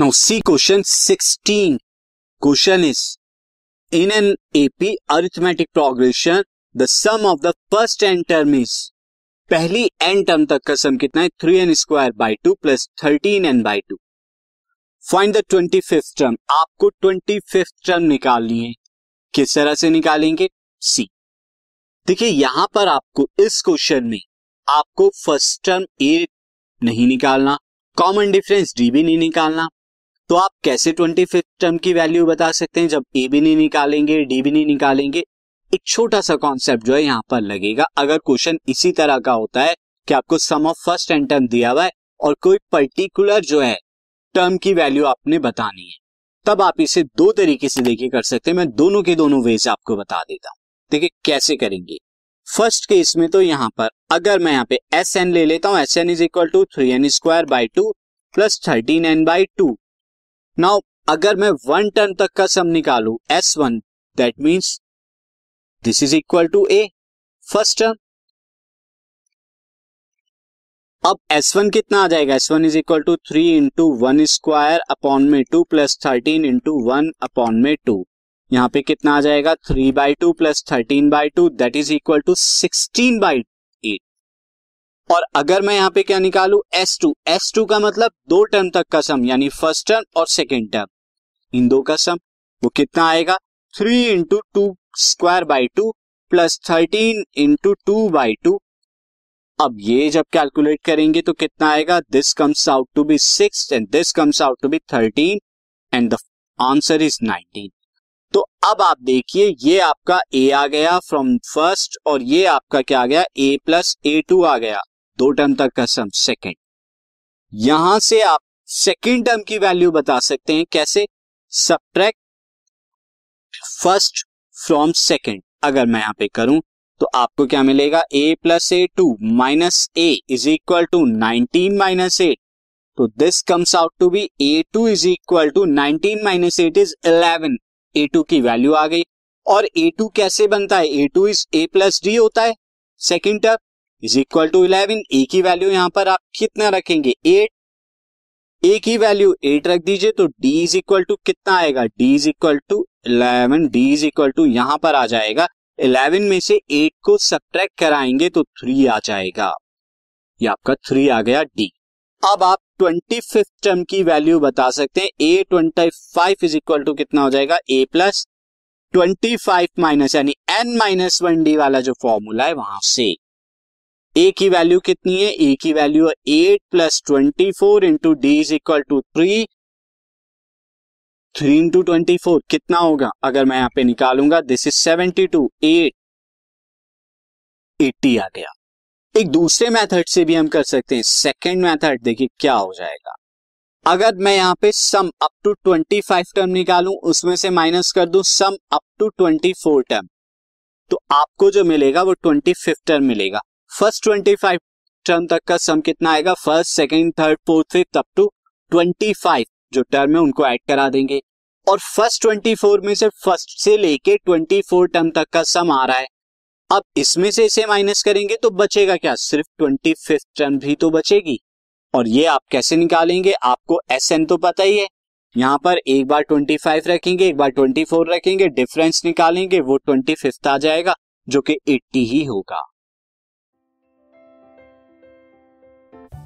Now see question 16 question is in an AP arithmetic progression the sum of the first n term is पहली N term तक का sum कितना है? Three n square by two plus thirteen n by two find the twenty fifth term आपको twenty fifth term निकालनी है। किस तरह से निकालेंगे? सी देखिए, यहाँ पर आपको इस क्वेश्चन में आपको फ़र्स्ट टर्म ए नहीं निकालना कॉमन डिफरेंस डी भी नहीं निकालना तो आप कैसे ट्वेंटी फिफ्थ टर्म की वैल्यू बता सकते हैं? जब ए भी नहीं निकालेंगे डी भी नहीं निकालेंगे। एक छोटा सा कॉन्सेप्ट जो है यहाँ पर लगेगा। अगर क्वेश्चन इसी तरह का होता है कि आपको sum of first n term दिया हुआ है और कोई पर्टिकुलर जो है टर्म की वैल्यू आपने बतानी है, तब आप इसे दो तरीके से देखिए, कर सकते हैं। मैं दोनों के दोनों वेज आपको बता देता हूँ। देखिए कैसे करेंगे। फ़र्स्ट केस में तो यहाँ पर अगर मैं यहाँ पे एस एन ले लेता हूँ S n is equal to three n square by two plus thirteen n by two now अगर मैं वन टर्म तक का सम निकालू S one that means this is equal to a first term अब S one कितना आ जाएगा? S one is equal to three into one square upon में two plus thirteen into one upon में two यहाँ पे कितना आ जाएगा? Three by two plus thirteen by two that is equal to sixteen by और अगर मैं यहाँ पे क्या निकालू? एस टू एस टू का मतलब दो टर्म तक का सम यानी फ़र्स्ट टर्म और सेकेंड टर्म इन दो का सम वो कितना आएगा? Three into two square by two plus thirteen into two by two अब ये जब कैलकुलेट करेंगे तो कितना आएगा? This comes out to be six and this comes out to be thirteen and the answer is nineteen तो अब आप देखिए, ये आपका ए आ गया फ्रॉम फ़र्स्ट और ये आपका क्या आ गया? ए प्लस ए टू आ गया। दो टर्म तक का सम सेकेंड यहाँ से आप सेकेंड टर्म की वैल्यू बता सकते हैं, कैसे? सब्ट्रैक्ट फ़र्स्ट फ्रॉम सेकेंड अगर मैं यहाँ पे करूँ तो आपको क्या मिलेगा? A plus a two minus a is equal to nineteen minus eight तो this comes out to be a two is equal to nineteen minus eight is eleven a two की वैल्यू आ गई. और ए टू कैसे बनता है? A two is a plus d होता है. Second term is equal to eleven a की वैल्यू यहाँ पर आप कितना रखेंगे? एट ए की वैल्यू एट रख दीजिए तो डी इज़ इक्वल टू कितना आएगा? D is equal to eleven d is equal to यहाँ पर आ जाएगा। इलेवन में से एट को सब्ट्रैक्ट कराएँगे तो थ्री आ जाएगा। ये आपका थ्री आ गया डी अब आप ट्वेंटी फिफ्थ टर्म की वैल्यू बता सकते हैं। A twenty five is equal to कितना हो जाएगा? A plus twenty five minus यानी एन माइनस वन डी वाला जो फॉर्मूला है वहाँ से। ए की वैल्यू कितनी है? ए की वैल्यू है eight plus twenty four into d is equal to three three into twenty four कितना होगा? अगर मैं यहाँ पे निकालूँगा this is seventy two eight eighty आ गया। एक दूसरे मेथड से भी हम कर सकते हैं। सेकेंड मेथड देखिए क्या हो जाएगा। अगर मैं यहाँ पे sum up to twenty five term निकालू, उसमें से माइनस कर दू sum up to twenty four term तो आपको जो मिलेगा, वो ट्वेंटी फिफ्थ टर्म मिलेगा। फ़र्स्ट ट्वेंटी फाइव टर्म तक का सम कितना आएगा? First second third fourth fifth up to twenty five जो टर्म है उनको ऐड करा देंगे। और फ़र्स्ट ट्वेंटी फोर में से फ़र्स्ट से लेके ट्वेंटी फोर टर्म तक का सम आ रहा है। अब इसमें से इसे माइनस करेंगे तो बचेगा क्या? सिर्फ़ ट्वेंटी फिफ्थ टर्म भी तो बचेगी। और ये आप कैसे निकालेंगे? आपको एस एन तो पता ही है। यहाँ पर एक बार ट्वेंटी फाइव रखेंगे, एक बार ट्वेंटी फोर रखेंगे डिफरेंस निकालेंगे, वो ट्वेंटी फिफ्थ आ जाएगा, जो कि एट्टी ही होगा।